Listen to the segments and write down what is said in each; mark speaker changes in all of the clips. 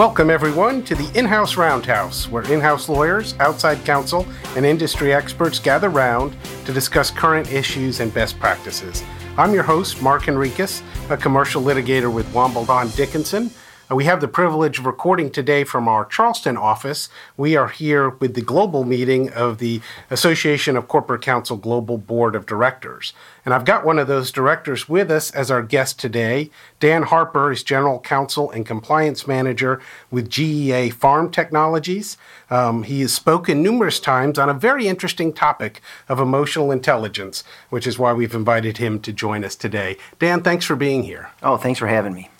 Speaker 1: Welcome, everyone, to the In House Roundhouse, where in house lawyers, outside counsel, and industry experts gather round to discuss current issues and best practices. I'm your host, Mark Enriquez, a commercial litigator with Womble Bond Dickinson. Uh, we have the privilege of recording today from our Charleston office. We are here with the global meeting of the Association of Corporate Counsel Global Board of Directors. And I've got one of those directors with us as our guest today. Dan Harper is General Counsel and Compliance Manager with GEA Farm Technologies. Um, he has spoken numerous times on a very interesting topic of emotional intelligence, which is why we've invited him to join us today. Dan, thanks for being here.
Speaker 2: Oh, thanks for having me.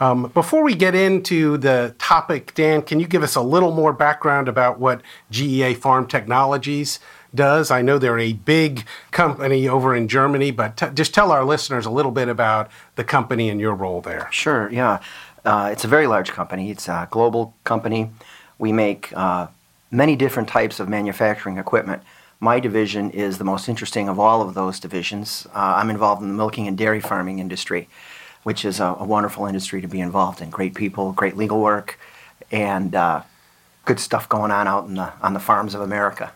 Speaker 1: Um, before we get into the topic, Dan, can you give us a little more background about what GEA Farm Technologies does? I know they're a big company over in Germany, but t- just tell our listeners a little bit about the company and your role there.
Speaker 2: Sure, yeah. Uh, it's a very large company, it's a global company. We make uh, many different types of manufacturing equipment. My division is the most interesting of all of those divisions. Uh, I'm involved in the milking and dairy farming industry which is a, a, wonderful industry to be involved in. Great people, great legal work, and uh, good stuff going on out in the, on the farms of America.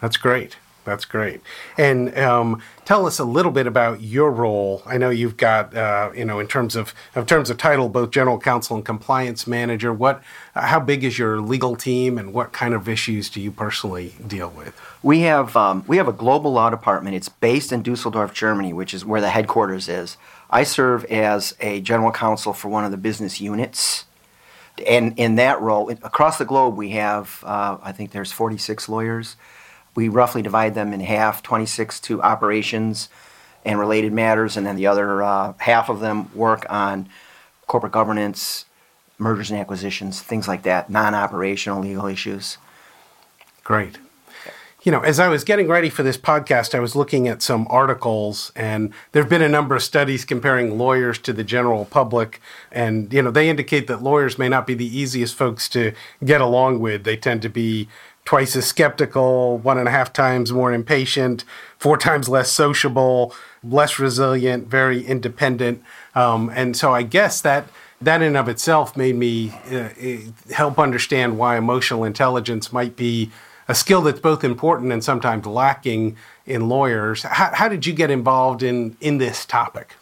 Speaker 1: That's great. That's great. And um, tell us a little bit about your role. I know you've got, uh, you know, in terms of in terms of title, both general counsel and compliance manager. What, how big is your legal team, and what kind of issues do you personally deal with?
Speaker 2: We have um, we have a global law department. It's based in Dusseldorf, Germany, which is where the headquarters is. I serve as a general counsel for one of the business units. And in that role, across the globe, we have, uh, I think there's 46 lawyers. We roughly divide them in half 26 to operations and related matters, and then the other uh, half of them work on corporate governance, mergers and acquisitions, things like that, non operational legal issues.
Speaker 1: Great you know, as I was getting ready for this podcast, I was looking at some articles, and there have been a number of studies comparing lawyers to the general public. And, you know, they indicate that lawyers may not be the easiest folks to get along with. They tend to be twice as skeptical, one and a half times more impatient, four times less sociable, less resilient, very independent. Um, and so I guess that that in of itself made me uh, help understand why emotional intelligence might be a skill that's both important and sometimes lacking in lawyers. How, how did you get involved in, in this topic?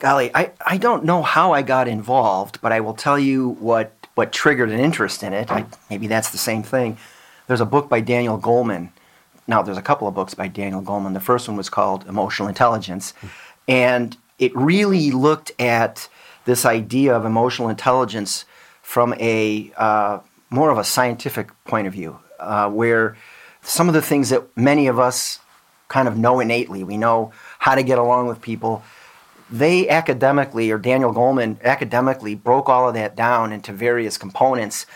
Speaker 2: Golly, I, I don't know how I got involved, but I will tell you what, what triggered an interest in it. I, maybe that's the same thing. There's a book by Daniel Goleman. Now, there's a couple of books by Daniel Goleman. The first one was called Emotional Intelligence, and it really looked at this idea of emotional intelligence from a uh, more of a scientific point of view uh, where some of the things that many of us kind of know innately, we know how to get along with people. They academically, or Daniel Goleman academically, broke all of that down into various components.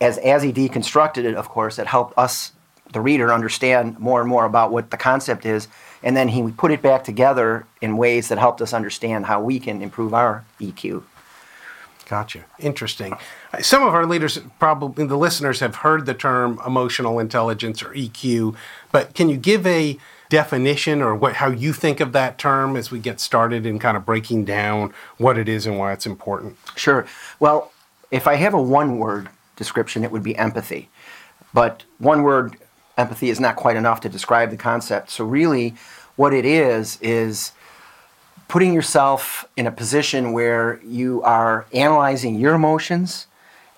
Speaker 2: As, as he deconstructed it, of course, it helped us, the reader, understand more and more about what the concept is. And then he put it back together in ways that helped us understand how we can improve our EQ.
Speaker 1: Gotcha. Interesting. Some of our leaders, probably the listeners, have heard the term emotional intelligence or EQ, but can you give a definition or what, how you think of that term as we get started in kind of breaking down what it is and why it's important?
Speaker 2: Sure. Well, if I have a one word description, it would be empathy. But one word empathy is not quite enough to describe the concept. So, really, what it is, is putting yourself in a position where you are analyzing your emotions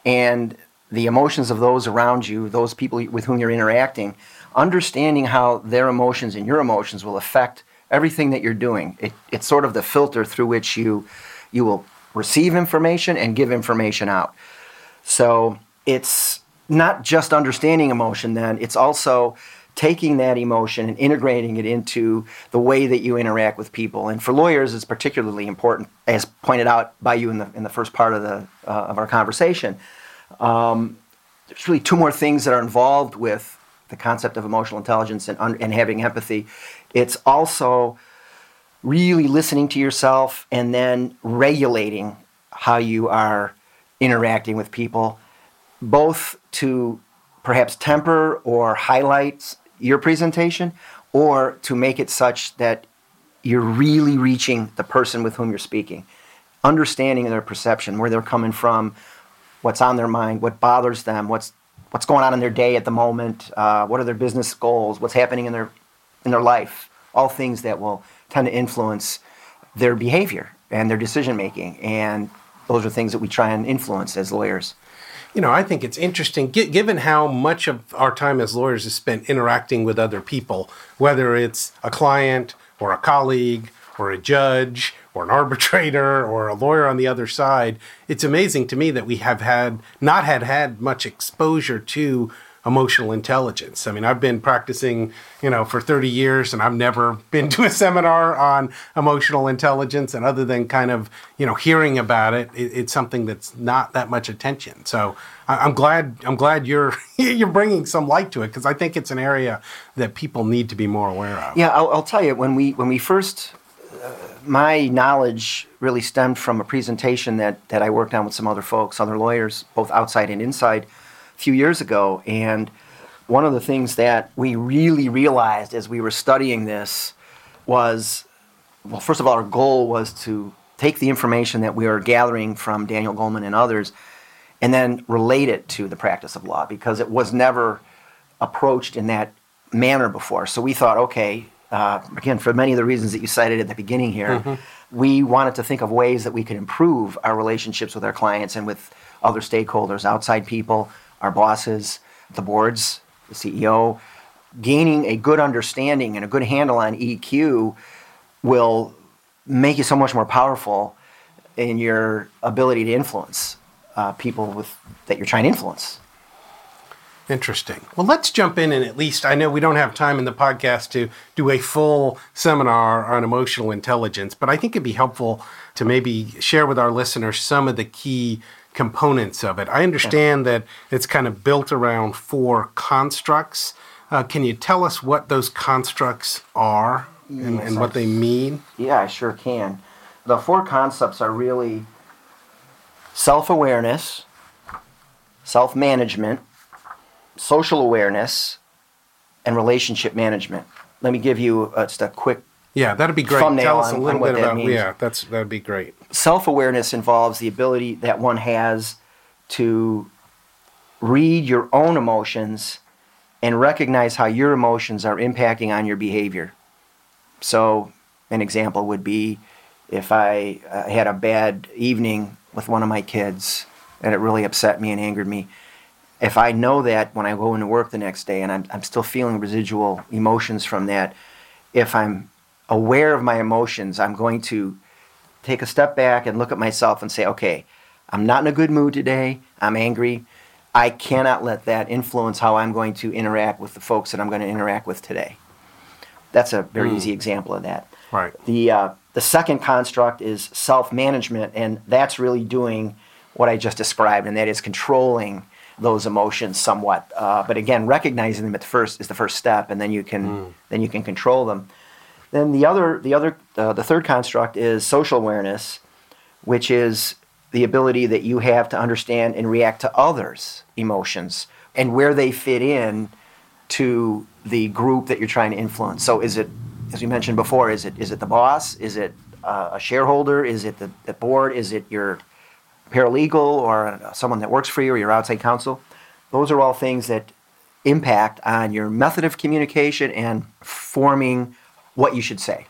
Speaker 2: and the emotions of those around you, those people with whom you're interacting, understanding how their emotions and your emotions will affect everything that you're doing. It, it's sort of the filter through which you you will receive information and give information out. So it's not just understanding emotion then, it's also taking that emotion and integrating it into the way that you interact with people. And for lawyers, it's particularly important, as pointed out by you in the in the first part of the uh, of our conversation. Um, there's really two more things that are involved with the concept of emotional intelligence and, and having empathy. It's also really listening to yourself and then regulating how you are interacting with people, both to perhaps temper or highlight your presentation or to make it such that you're really reaching the person with whom you're speaking, understanding their perception, where they're coming from, what's on their mind, what bothers them, what's what's going on in their day at the moment, uh, what are their business goals, what's happening in their in their life, all things that will tend to influence their behavior and their decision making. And those are things that we try and influence as lawyers.
Speaker 1: You know, I think it's interesting, given how much of our time as lawyers is spent interacting with other people, whether it's a client or a colleague or a judge or an arbitrator or a lawyer on the other side. It's amazing to me that we have had not had had much exposure to emotional intelligence. I mean, I've been practicing, you know, for 30 years and I've never been to a seminar on emotional intelligence. And other than kind of, you know, hearing about it, it it's something that's not that much attention. So I'm glad, I'm glad you're, you're bringing some light to it because I think it's an area that people need to be more aware of.
Speaker 2: Yeah, I'll, I'll tell you, when we, when we first, uh, my knowledge really stemmed from a presentation that, that I worked on with some other folks, other lawyers, both outside and inside few years ago. And one of the things that we really realized as we were studying this was well, first of all, our goal was to take the information that we were gathering from Daniel Goleman and others and then relate it to the practice of law because it was never approached in that manner before. So we thought, okay, uh, again, for many of the reasons that you cited at the beginning here, mm-hmm. we wanted to think of ways that we could improve our relationships with our clients and with other stakeholders, outside people, our bosses, the boards, the CEO, gaining a good understanding and a good handle on EQ will make you so much more powerful in your ability to influence uh, people with that you're trying to influence.
Speaker 1: Interesting. Well, let's jump in and at least I know we don't have time in the podcast to do a full seminar on emotional intelligence, but I think it'd be helpful to maybe share with our listeners some of the key components of it. I understand that it's kind of built around four constructs. Uh, can you tell us what those constructs are and, yes, and what they mean?
Speaker 2: Yeah, I sure can. The four concepts are really self awareness, self management, social awareness, and relationship management. Let me give you uh, just a quick
Speaker 1: yeah, that'd be great. Tell us a little bit about yeah, that's that'd be great.
Speaker 2: Self awareness involves the ability that one has to read your own emotions and recognize how your emotions are impacting on your behavior. So, an example would be if I uh, had a bad evening with one of my kids and it really upset me and angered me. If I know that when I go into work the next day and I'm, I'm still feeling residual emotions from that, if I'm aware of my emotions, I'm going to take a step back and look at myself and say, okay, I'm not in a good mood today. I'm angry. I cannot let that influence how I'm going to interact with the folks that I'm going to interact with today. That's a very mm. easy example of that.
Speaker 1: Right.
Speaker 2: The uh, the second construct is self management, and that's really doing what I just described, and that is controlling those emotions somewhat. Uh, but again, recognizing them at the first is the first step, and then you can mm. then you can control them. Then the other, the other, uh, the third construct is social awareness, which is the ability that you have to understand and react to others' emotions and where they fit in to the group that you're trying to influence. So, is it, as we mentioned before, is it is it the boss? Is it uh, a shareholder? Is it the, the board? Is it your paralegal or someone that works for you or your outside counsel? Those are all things that impact on your method of communication and forming what you should say.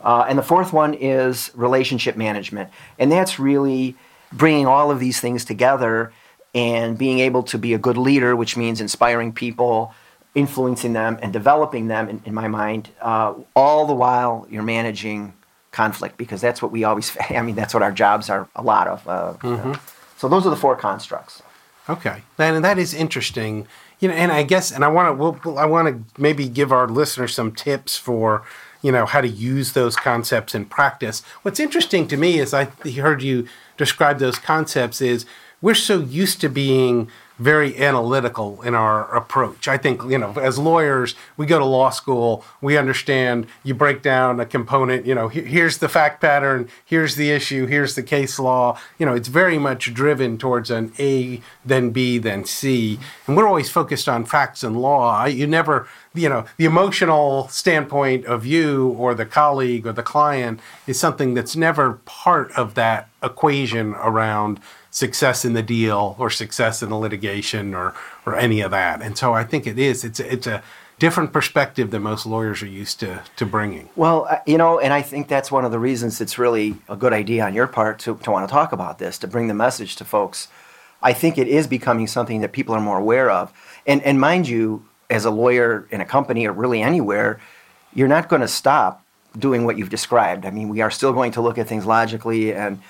Speaker 2: Uh, and the fourth one is relationship management. And that's really bringing all of these things together and being able to be a good leader, which means inspiring people, influencing them, and developing them, in, in my mind, uh, all the while you're managing conflict because that's what we always, I mean, that's what our jobs are a lot of. Uh, mm-hmm. so those are the four constructs.
Speaker 1: Okay. And that is interesting you know, and I guess, and I want to, we'll, I want to maybe give our listeners some tips for, you know, how to use those concepts in practice. What's interesting to me is I heard you describe those concepts is we're so used to being very analytical in our approach. I think, you know, as lawyers, we go to law school, we understand you break down a component, you know, here's the fact pattern, here's the issue, here's the case law. You know, it's very much driven towards an A, then B, then C. And we're always focused on facts and law. You never, you know, the emotional standpoint of you or the colleague or the client is something that's never part of that equation around success in the deal or success in the litigation or or any of that. And so I think it is. It's it's a different perspective than most lawyers are used to to bringing.
Speaker 2: Well, uh, you know, and I think that's one of the reasons it's really a good idea on your part to to want to talk about this to bring the message to folks. I think it is becoming something that people are more aware of. And and mind you, as a lawyer in a company or really anywhere, you're not going to stop doing what you've described. I mean, we are still going to look at things logically and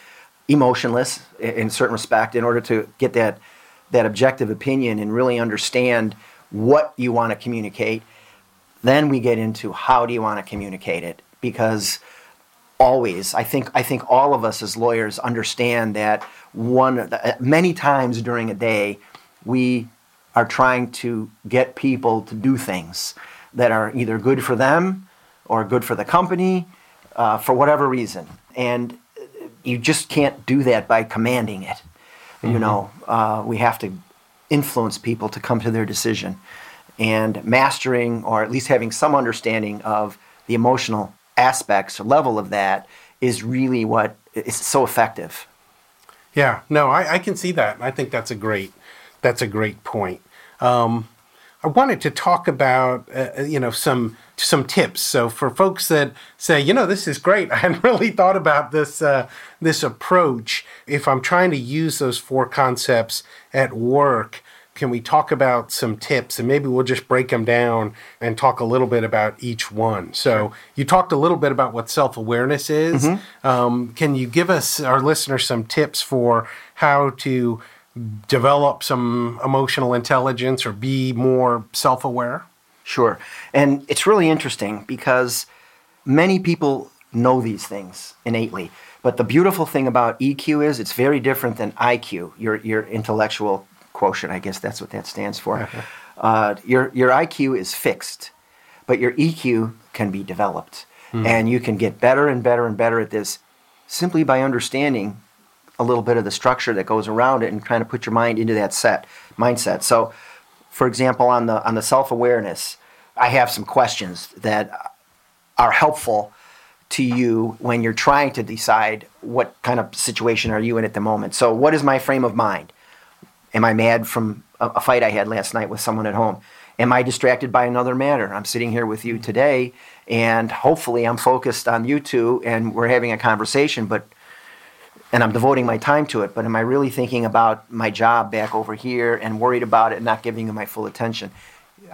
Speaker 2: emotionless in certain respect in order to get that that objective opinion and really understand what you want to communicate. Then we get into how do you want to communicate it because always I think I think all of us as lawyers understand that one many times during a day we are trying to get people to do things that are either good for them or good for the company uh, for whatever reason and you just can't do that by commanding it mm-hmm. you know uh, we have to influence people to come to their decision. And mastering, or at least having some understanding of the emotional aspects or level of that, is really what is so effective.
Speaker 1: Yeah, no, I, I can see that. I think that's a great, that's a great point. Um, I wanted to talk about, uh, uh you know, some some tips. So for folks that say, you know, this is great, I hadn't really thought about this uh, this approach. If I'm trying to use those four concepts at work, can we talk about some tips and maybe we'll just break them down and talk a little bit about each one so you talked a little bit about what self-awareness is mm-hmm. um, can you give us our listeners some tips for how to develop some emotional intelligence or be more self-aware
Speaker 2: Sure. And it's really interesting because many people know these things innately. But the beautiful thing about EQ is it's very different than IQ, your, your intellectual quotient. I guess that's what that stands for. uh, your, your IQ is fixed, but your EQ can be developed. Mm. And you can get better and better and better at this simply by understanding a little bit of the structure that goes around it and trying to put your mind into that set mindset. So for example, on the on the self awareness, I have some questions that are helpful to you when you're trying to decide what kind of situation are you in at the moment. So, what is my frame of mind? Am I mad from a, a fight I had last night with someone at home? Am I distracted by another matter? I'm sitting here with you today, and hopefully, I'm focused on you two, and we're having a conversation. But and I'm devoting my time to it, but am I really thinking about my job back over here and worried about it and not giving it my full attention?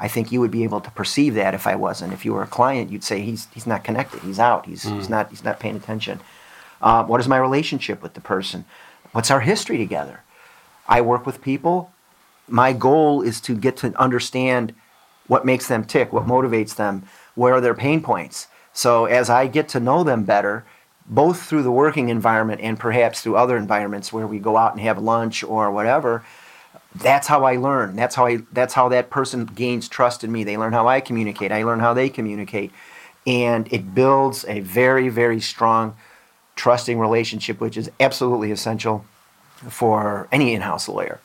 Speaker 2: I think you would be able to perceive that if I wasn't. If you were a client, you'd say he's he's not connected. He's out. He's mm. he's not he's not paying attention. Uh, what is my relationship with the person? What's our history together? I work with people. My goal is to get to understand what makes them tick, what motivates them, where are their pain points. So as I get to know them better, both through the working environment and perhaps through other environments where we go out and have lunch or whatever that's how I learn. That's how I that's how that person gains trust in me. They learn how I communicate. I learn how they communicate. And it builds a very, very strong trusting relationship, which is absolutely essential for any in-house lawyer.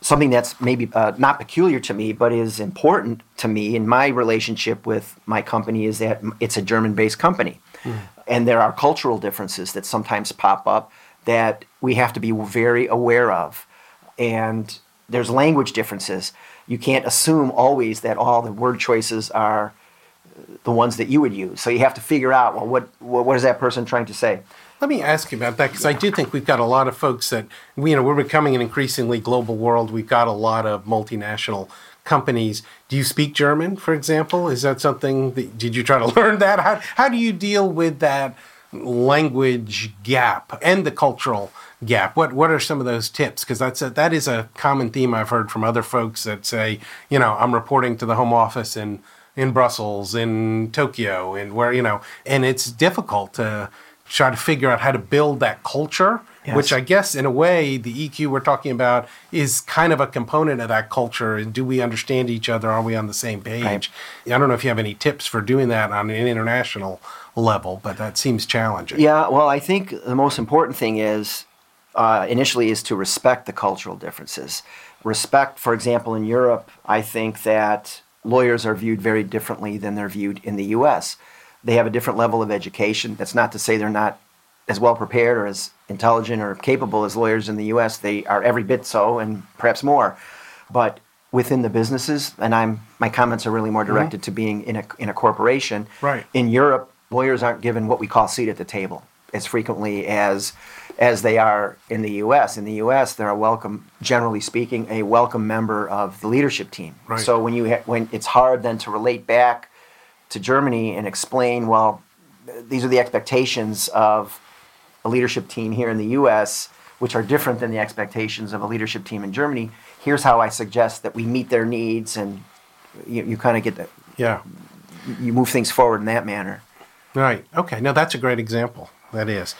Speaker 2: Something that's maybe uh, not peculiar to me, but is important to me in my relationship with my company is that it's a German-based company. Mm and there are cultural differences that sometimes pop up that we have to be very aware of. And there's language differences. You can't assume always that all the word choices are the ones that you would use. So you have to figure out, well, what, what is that person trying to say?
Speaker 1: Let me ask you about that because yeah. I do think we've got a lot of folks that, you know, we're becoming an increasingly global world. We've got a lot of multinational companies. Do you speak German, for example? Is that something that did you try to learn that? How, how do you deal with that language gap and the cultural gap? What what are some of those tips? Because that's a, that is a common theme I've heard from other folks that say, you know, I'm reporting to the home office in in Brussels, in Tokyo, and where you know, and it's difficult to try to figure out how to build that culture Yes. Which I guess, in a way, the EQ we're talking about is kind of a component of that culture. And do we understand each other? Are we on the same page? Right. I don't know if you have any tips for doing that on an international level, but that seems challenging.
Speaker 2: Yeah, well, I think the most important thing is uh, initially is to respect the cultural differences. Respect, for example, in Europe, I think that lawyers are viewed very differently than they're viewed in the U.S. They have a different level of education. That's not to say they're not as well prepared or as intelligent or capable as lawyers in the U.S. They are every bit so, and perhaps more. But within the businesses, and I'm my comments are really more directed mm-hmm. to being in a in a corporation.
Speaker 1: Right.
Speaker 2: In Europe, lawyers aren't given what we call seat at the table as frequently as as they are in the U.S. In the U.S., they're a welcome, generally speaking, a welcome member of the leadership team.
Speaker 1: Right.
Speaker 2: So when you ha- when it's hard then to relate back to Germany and explain, well, these are the expectations of a leadership team here in the U.S., which are different than the expectations of a leadership team in Germany. Here's how I suggest that we meet their needs, and you, you kind of get that.
Speaker 1: Yeah.
Speaker 2: You move things forward in that manner.
Speaker 1: Right. Okay. Now that's a great example. That is.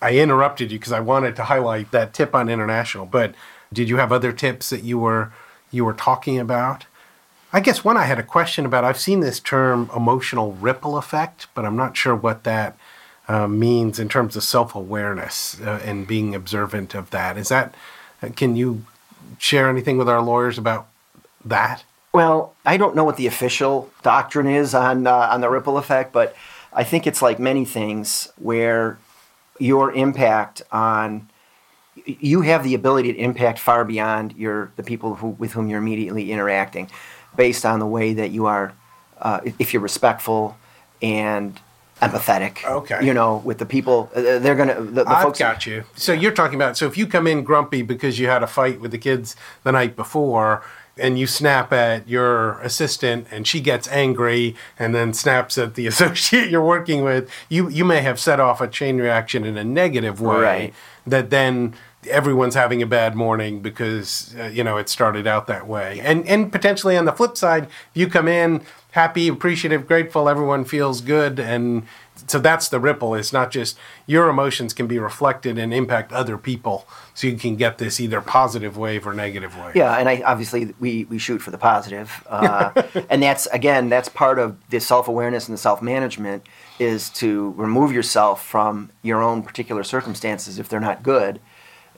Speaker 1: I interrupted you because I wanted to highlight that tip on international. But did you have other tips that you were you were talking about? I guess one I had a question about. I've seen this term emotional ripple effect, but I'm not sure what that uh, means in terms of self awareness uh, and being observant of that. Is that? Uh, can you share anything with our lawyers about that?
Speaker 2: Well, I don't know what the official doctrine is on uh, on the ripple effect, but I think it's like many things where your impact on you have the ability to impact far beyond your the people who, with whom you're immediately interacting, based on the way that you are. Uh, if you're respectful and empathetic,
Speaker 1: okay,
Speaker 2: you know, with the people, uh, they're gonna. The, the
Speaker 1: I've
Speaker 2: folks
Speaker 1: got you. So you're talking about. So if you come in grumpy because you had a fight with the kids the night before, and you snap at your assistant and she gets angry and then snaps at the associate you're working with, you, you may have set off a chain reaction in a negative way
Speaker 2: right.
Speaker 1: that then everyone's having a bad morning because uh, you know it started out that way. And and potentially on the flip side, you come in happy, appreciative, grateful, everyone feels good and so that's the ripple. It's not just your emotions can be reflected and impact other people, so you can get this either positive wave or negative wave.
Speaker 2: Yeah, and I obviously we we shoot for the positive, uh, and that's again that's part of the self awareness and the self management is to remove yourself from your own particular circumstances if they're not good.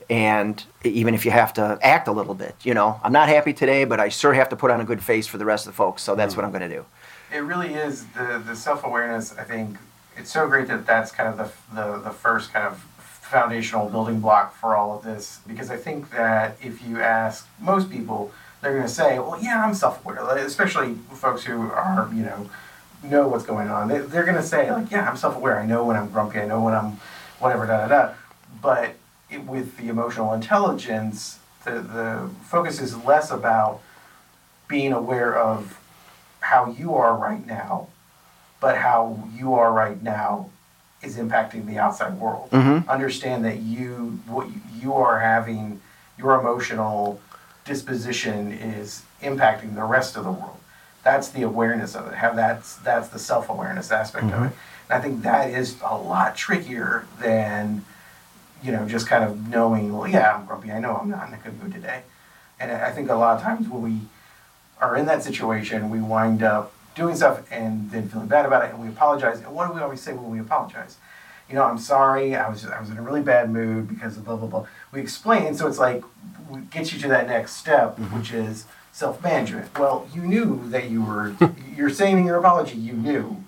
Speaker 2: And even if you have to act a little bit, you know, I'm not happy today, but I sure have to put on a good face for the rest of the folks. So that's mm what I'm going to do.
Speaker 3: It really is the the self awareness. I think it's so great that that's kind of the, the, the first kind of foundational building block for all of this because I think that if you ask most people, they're going to say, "Well, yeah, I'm self-aware." Especially folks who are, you know, know what's going on. They, are going to say, like, "Yeah, I'm self-aware. I know when I'm grumpy. I know when I'm whatever." Da da da. But it, with the emotional intelligence, the the focus is less about being aware of how you are right now but how you are right now is impacting the outside world.
Speaker 2: Mm-hmm.
Speaker 3: Understand that you what you are having your emotional disposition is impacting the rest of the world. That's the awareness of it. Have that's that's the self awareness aspect mm-hmm. of it. And I think that is a lot trickier than you know just kind of knowing. Well, yeah, I'm grumpy. I know I'm not in a good mood today. And I think a lot of times when we are in that situation, we wind up doing stuff and then feeling bad about it, and we apologize. And what do we always say when we apologize? You know, I'm sorry. I was I was in a really bad mood because of blah blah blah. We explain, so it's like we get you to that next step, mm-hmm. which is self management. Well, you knew that you were. you're saying in your apology, you knew.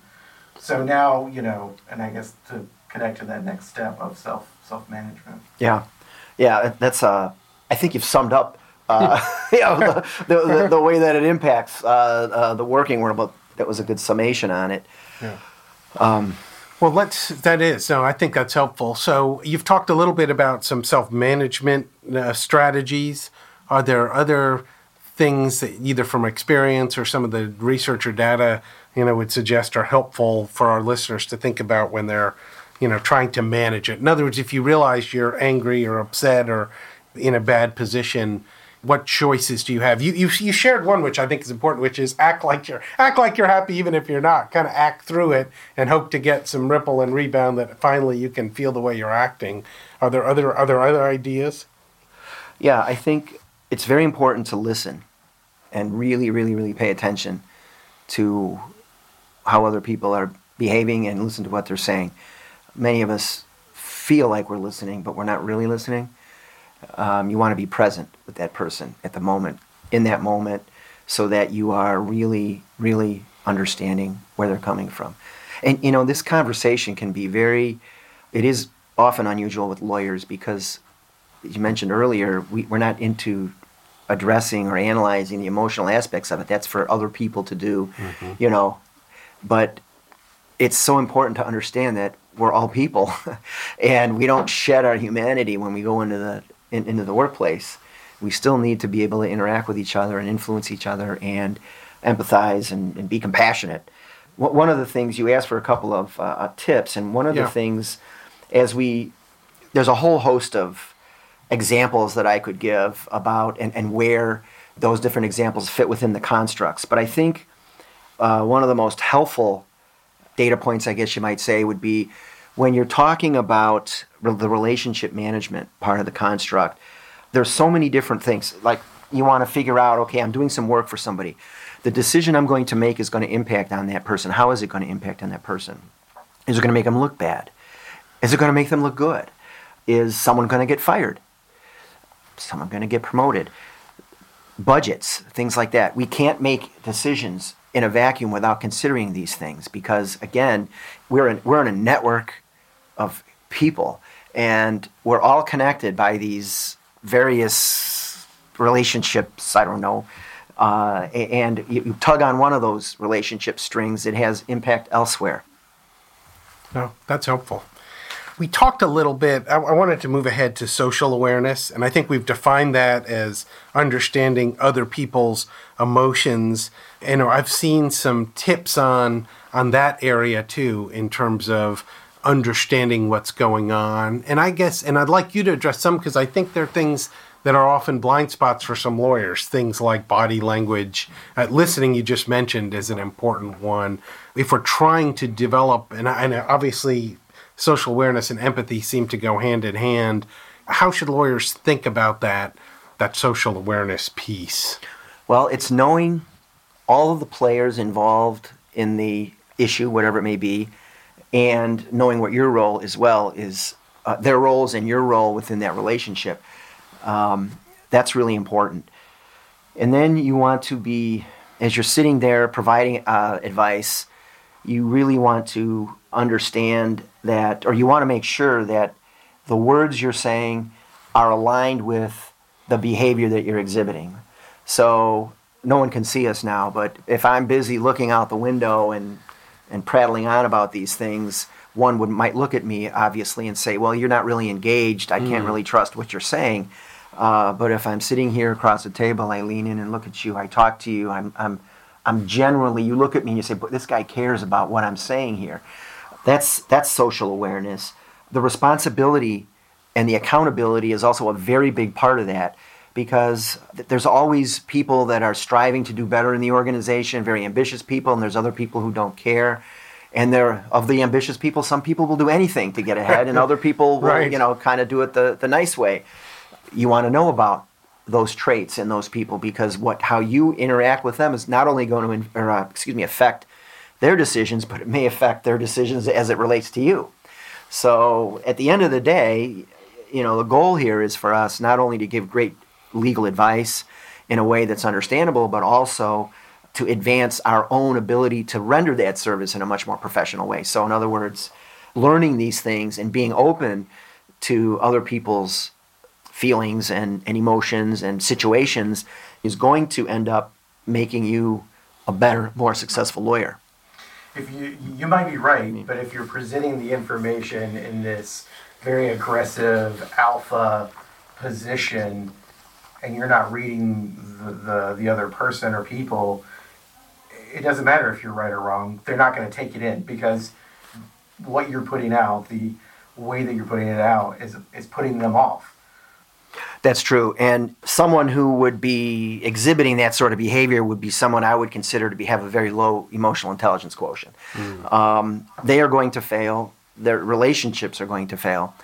Speaker 3: So now you know, and I guess to connect to that next step of self self management.
Speaker 2: Yeah, yeah. That's uh. I think you've summed up uh, you know, the, the, the, the, way that it impacts uh, uh, the working world. But that was a good summation on it.
Speaker 1: Yeah. Um, well, let's. That is. So I think that's helpful. So you've talked a little bit about some self-management uh, strategies. Are there other things that either from experience or some of the research or data you know would suggest are helpful for our listeners to think about when they're you know trying to manage it? In other words, if you realize you're angry or upset or in a bad position what choices do you have? You, you you shared one which I think is important, which is act like you're act like you're happy even if you're not. Kind of act through it and hope to get some ripple and rebound that finally you can feel the way you're acting. Are there other are there other ideas?
Speaker 2: Yeah, I think it's very important to listen and really, really, really pay attention to how other people are behaving and listen to what they're saying. Many of us feel like we're listening, but we're not really listening um, you want to be present with that person at the moment, in that moment, so that you are really, really understanding where they're coming from. And you know, this conversation can be very, it is often unusual with lawyers because as you mentioned earlier we, we're not into addressing or analyzing the emotional aspects of it that's for other people to do mm-hmm. you know but it's so important to understand that we're all people and we don't shed our humanity when we go into the in, into the workplace. We still need to be able to interact with each other and influence each other and empathize and, and be compassionate. One of the things you asked for a couple of uh, uh, tips and one of yeah. the things as we there's a whole host of examples that i could give about and, and where those different examples fit within the constructs. But i think uh, one of the most helpful data points, I guess you might say, would be when you're talking about the relationship management part of the construct, there's so many different things. Like you want to figure out, okay, I'm doing some work for somebody. The decision I'm going to make is going to impact on that person. How is it going to impact on that person? Is it going to make them look bad? Is it going to make them look good? Is someone going to get fired? Someone going to get promoted? Budgets, things like that. We can't make decisions in a vacuum without considering these things because again we're in, we're in a network of people and we're all connected by these various relationships i don't know uh, and you, you, tug on one of those relationship strings it has impact elsewhere.
Speaker 1: No that's helpful we talked a little bit I, I wanted to move ahead to social awareness and i think we've defined that as understanding other people's emotions and I've seen some tips on on that area too in terms of understanding what's going on. And I guess and I'd like you to address some because I think there are things that are often blind spots for some lawyers. Things like body language, uh, listening. You just mentioned is an important one. If we're trying to develop, and, and obviously social awareness and empathy seem to go hand in hand. How should lawyers think about that that social awareness piece?
Speaker 2: Well, it's knowing all of the players involved in the issue, whatever it may be, and knowing what your role as well is, uh, their roles and your role within that relationship. Um, that's really important. And then you want to be, as you're sitting there providing uh, advice, you really want to understand that, or you want to make sure that the words you're saying are aligned with the behavior that you're exhibiting. So no one can see us now, but if I'm busy looking out the window and and prattling on about these things, one would might look at me obviously and say, "Well, you're not really engaged. I mm. can't really trust what you're saying." Uh, but if I'm sitting here across the table, I lean in and look at you. I talk to you. I'm I'm I'm generally you look at me and you say, "But this guy cares about what I'm saying here." That's that's social awareness. The responsibility and the accountability is also a very big part of that because there's always people that are striving to do better in the organization, very ambitious people, and there's other people who don't care. And there, of the ambitious people, some people will do anything to get ahead, and other people will, right. you know, kind of do it the, the nice way. You want to know about those traits in those people because what how you interact with them is not only going to, or, uh, excuse me, affect their decisions, but it may affect their decisions as it relates to you. So at the end of the day, you know, the goal here is for us not only to give great legal advice in a way that's understandable, but also to advance our own ability to render that service in a much more professional way. So, in other words, learning these things and being open to other people's feelings and, and emotions and situations is going to end up making you a better, more successful lawyer.
Speaker 3: If you you might be right, mm-hmm. but if you're presenting the information in this very aggressive alpha position, and you're not reading the, the, the other person or people, it doesn't matter if you're right or wrong. They're not going to take it in because what you're putting out, the way that you're putting it out, is is putting them off.
Speaker 2: That's true. And someone who would be exhibiting that sort of behavior would be someone I would consider to be have a very low emotional intelligence quotient. Mm. Um, they are going to fail. Their relationships are going to fail.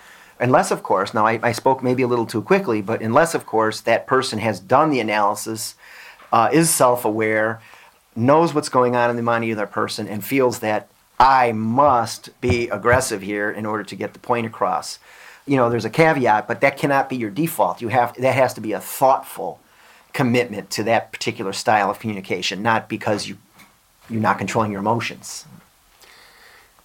Speaker 2: Unless, of course, now I, I, spoke maybe a little too quickly, but unless, of course, that person has done the analysis, uh, is self aware, knows what's going on in the mind of that person, and feels that I must be aggressive here in order to get the point across. You know, there's a caveat, but that cannot be your default. You have that has to be a thoughtful commitment to that particular style of communication, not because you you're not controlling your emotions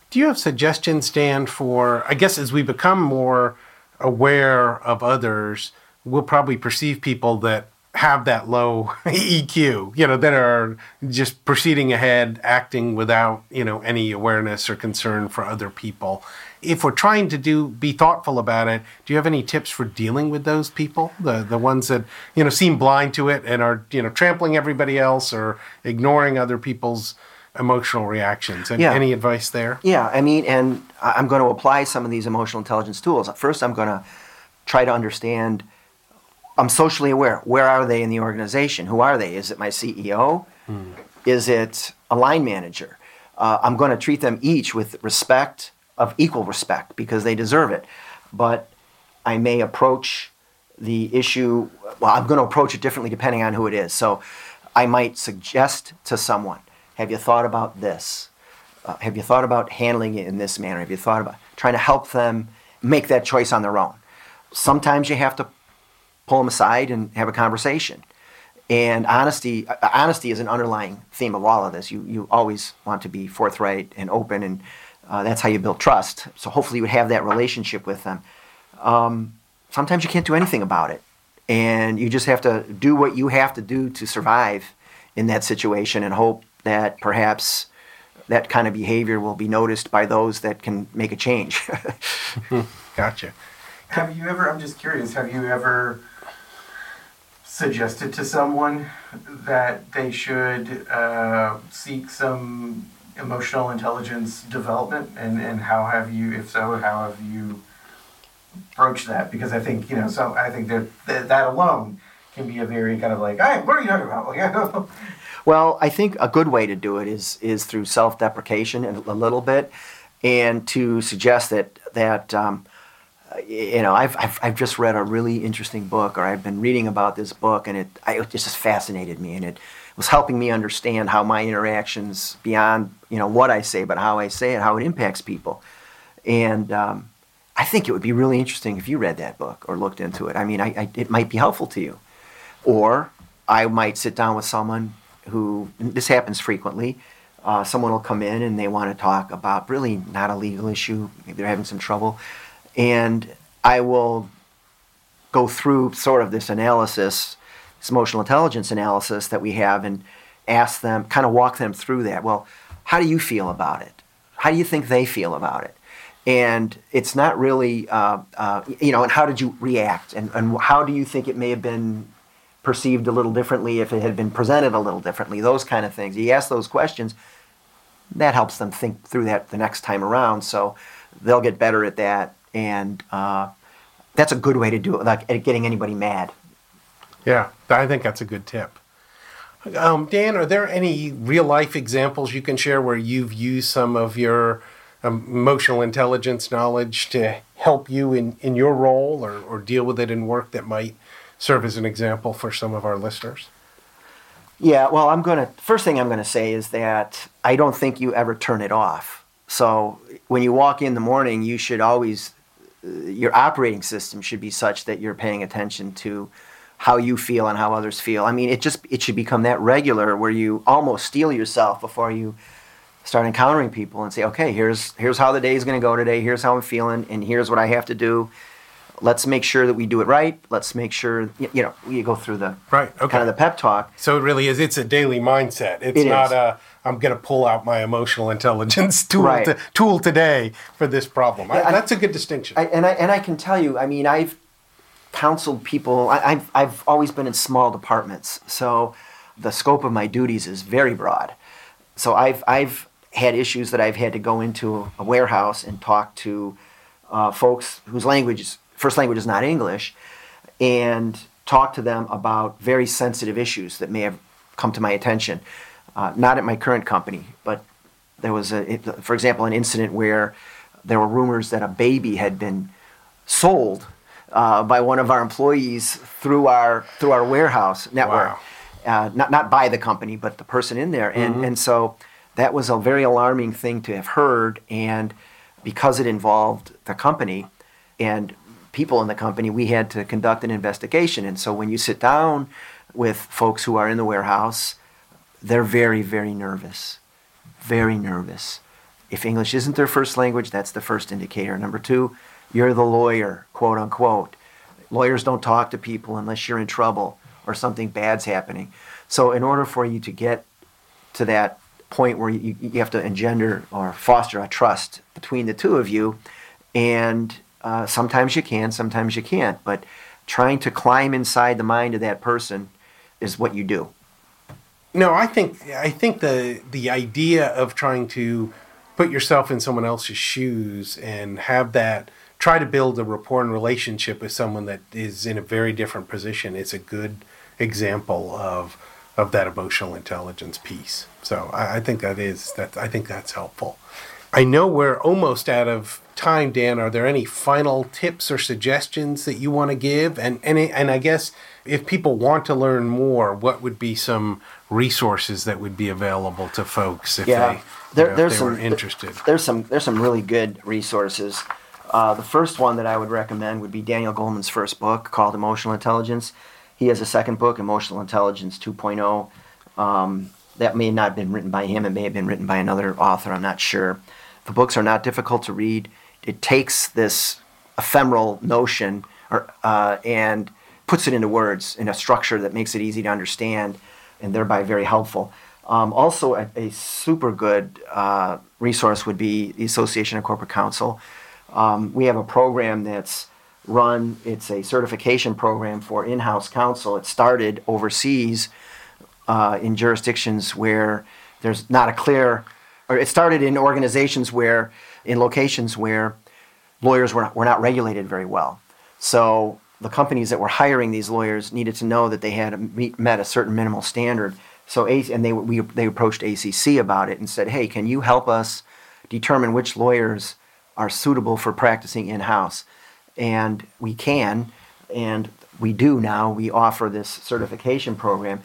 Speaker 1: Do you have suggestions, Dan, for, I guess, as we become more aware of others, we'll probably perceive people that have that low EQ, you know, that are just proceeding ahead, acting without, you know, any awareness or concern for other people. If we're trying to do be thoughtful about it, do you have any tips for dealing with those people? The the ones that, you know, seem blind to it and are, you know, trampling everybody else or ignoring other people's emotional reactions. And
Speaker 2: Yeah.
Speaker 1: any advice there?
Speaker 2: Yeah, I mean, and I'm going to apply some of these emotional intelligence tools. First, I'm going to try to understand. I'm socially aware. Where are they in the organization? Who are they? Is it my CEO? Is it a line manager? Uh, I'm going to treat them each with respect, of equal respect, because they deserve it. But I may approach the issue, well, I'm going to approach it differently depending on who it is. So I might suggest to someone, have you thought about this? Uh, have you thought about handling it in this manner? Have you thought about trying to help them make that choice on their own? Sometimes you have to pull them aside and have a conversation. And honesty, uh, honesty is an underlying theme of all of this. You, you always want to be forthright and open, and uh, that's how you build trust. So hopefully you would have that relationship with them. Um, sometimes you can't do anything about it, and you just have to do what you have to do to survive in that situation, and hope that perhaps that kind of behavior will be noticed by those that can make a change.
Speaker 1: Gotcha.
Speaker 3: Have you ever, I'm just curious, have you ever suggested to someone that they should uh, seek some emotional intelligence development? And, and how have you, if so, how have you approached that? Because I think, you know, so I think that that, alone can be a very kind of like, hey, what are you talking about?
Speaker 2: Well, I think a good way to do it is is through self-deprecation and a little bit, and to suggest that that um, you know I've, I've I've just read a really interesting book, or I've been reading about this book, and it I, it just fascinated me, and it was helping me understand how my interactions beyond you know what I say, but how I say it, how it impacts people, and um, I think it would be really interesting if you read that book or looked into it. I mean, I, I, it might be helpful to you. Or I might sit down with someone who, this happens frequently, uh, someone will come in and they want to talk about really not a legal issue, maybe they're having some trouble, and I will go through sort of this analysis, this emotional intelligence analysis that we have, and ask them, kind of walk them through that. Well, how do you feel about it? How do you think they feel about it? And it's not really, uh, uh, you know, and how did you react? And, and how do you think it may have been perceived a little differently if it had been presented a little differently? Those kind of things. You ask those questions, that helps them think through that the next time around. So they'll get better at that. And uh, that's a good way to do it, like getting anybody mad.
Speaker 1: Yeah, I think that's a good tip. Um, Dan, are there any real life examples you can share where you've used some of your um, emotional intelligence knowledge to help you in, in your role or, or deal with it in work that might serve as an example for some of our listeners?
Speaker 2: Yeah, well, I'm going to, first thing I'm going to say is that I don't think you ever turn it off. So when you walk in the morning, you should always, uh, your operating system should be such that you're paying attention to how you feel and how others feel. I mean, it just, it should become that regular where you almost steel yourself before you start encountering people and say, okay, here's, here's how the day is going to go today. Here's how I'm feeling. And here's what I have to do. Let's make sure that we do it right. Let's make sure, you know, you go through the
Speaker 1: Right, okay.
Speaker 2: kind of the pep talk.
Speaker 1: So it really is. It's a daily mindset. It's
Speaker 2: It
Speaker 1: not
Speaker 2: is.
Speaker 1: a I'm going to pull out my emotional intelligence tool
Speaker 2: Right.
Speaker 1: to, tool today for this problem. I,
Speaker 2: I-
Speaker 1: that's a good distinction.
Speaker 2: I, and I and I can tell you, I mean, I've counseled people. I, I've I've always been in small departments, so the scope of my duties is very broad. So I've I've had issues that I've had to go into a warehouse and talk to uh, folks whose language is, first language is not English, and talk to them about very sensitive issues that may have come to my attention. Uh, not at my current company, but there was a, for example, an incident where there were rumors that a baby had been sold uh, by one of our employees through our through our warehouse network.
Speaker 1: Wow.
Speaker 2: Uh, not not by the company, but the person in there, and and so that was a very alarming thing to have heard, and because it involved the company and people in the company, we had to conduct an investigation. And so when you sit down with folks who are in the warehouse, they're very very nervous, very nervous, If English isn't their first language, that's the first indicator. Number two, you're the lawyer, quote unquote. Lawyers don't talk to people unless you're in trouble or something bad's happening. So, in order for you to get to that point where you, you have to engender or foster a trust between the two of you, and uh, sometimes you can, sometimes you can't, but trying to climb inside the mind of that person is what you do.
Speaker 1: No, I think I think the the idea of trying to put yourself in someone else's shoes and have that try to build a rapport and relationship with someone that is in a very different position It's a good example of of that emotional intelligence piece. So I, I think that is that I think that's helpful. I know we're almost out of time, Dan. Are there any final tips or suggestions that you want to give? And and and I guess if people want to learn more, what would be some resources that would be available to folks if
Speaker 2: Yeah,
Speaker 1: they,
Speaker 2: there-
Speaker 1: you know, if
Speaker 2: there's
Speaker 1: they
Speaker 2: some
Speaker 1: were interested?
Speaker 2: There's some there's some really good resources. Uh, the first one that I would recommend would be Daniel Goleman's first book called Emotional Intelligence. He has a second book, Emotional Intelligence 2.0. Um, that may not have been written by him. It may have been written by another author. I'm not sure. The books are not difficult to read. It takes this ephemeral notion or, uh, and puts it into words in a structure that makes it easy to understand and thereby very helpful. Um, also, a, a super good uh, resource would be the Association of Corporate Counsel. Um, we have a program that's run, it's a certification program for in house counsel. It started overseas uh, in jurisdictions where there's not a clear, or it started in organizations where, in locations where lawyers were not, were not regulated very well. So the companies that were hiring these lawyers needed to know that they had met a certain minimal standard. So and they we they approached ACC about it and said, "Hey, can you help us determine which lawyers are suitable for practicing in house?" And we can, and we do now. We offer this certification program.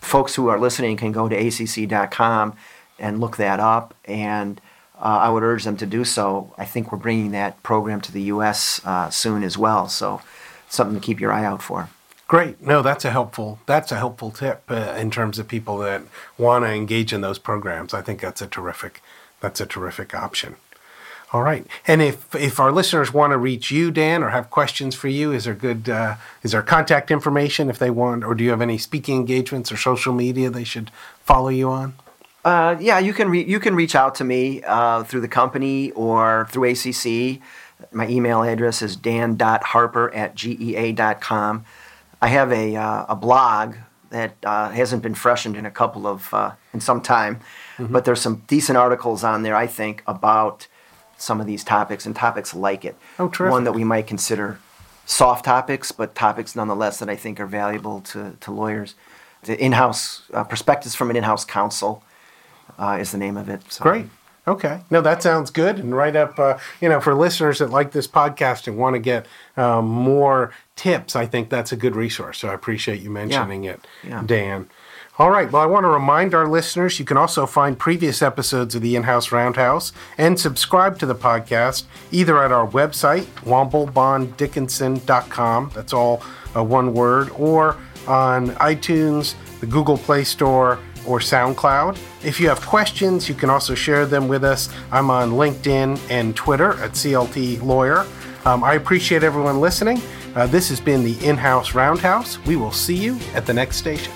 Speaker 2: Folks who are listening can go to acc.com and look that up and uh, I would urge them to do so. I think we're bringing that program to the U.S. Uh, soon as well, so something to keep your eye out for.
Speaker 1: Great. No, that's a helpful that's a helpful tip uh, in terms of people that want to engage in those programs. I think that's a terrific that's a terrific option. All right. And if if our listeners want to reach you, Dan, or have questions for you, is there good uh, is there contact information if they want, or do you have any speaking engagements or social media they should follow you on?
Speaker 2: Uh, yeah, you can re- you can reach out to me uh, through the company or through ACC. My email address is dan.harper at gea.com. I have a, uh, a blog that uh, hasn't been freshened in a couple of uh, in some time, but there's some decent articles on there. I think about some of these topics and topics like it.
Speaker 1: Oh, terrific.
Speaker 2: One that we might consider soft topics, but topics nonetheless that I think are valuable to, to lawyers. The in-house uh, perspectives from an in-house counsel uh, is the name of it. So.
Speaker 1: Great. Okay. No, that sounds good and right up. Uh, you know, for listeners that like this podcast and want to get um, more tips, I think that's a good resource. So I appreciate you mentioning it,
Speaker 2: Yeah.
Speaker 1: Dan. All right. Well, I want to remind our listeners you can also find previous episodes of the In House Roundhouse and subscribe to the podcast either at our website, womblebonddickinson.com. That's all uh, one word, or on iTunes, the Google Play Store, or SoundCloud. If you have questions, you can also share them with us. I'm on LinkedIn and Twitter at CLT Lawyer. Um, I appreciate everyone listening. Uh, this has been the In House Roundhouse. We will see you at the next station.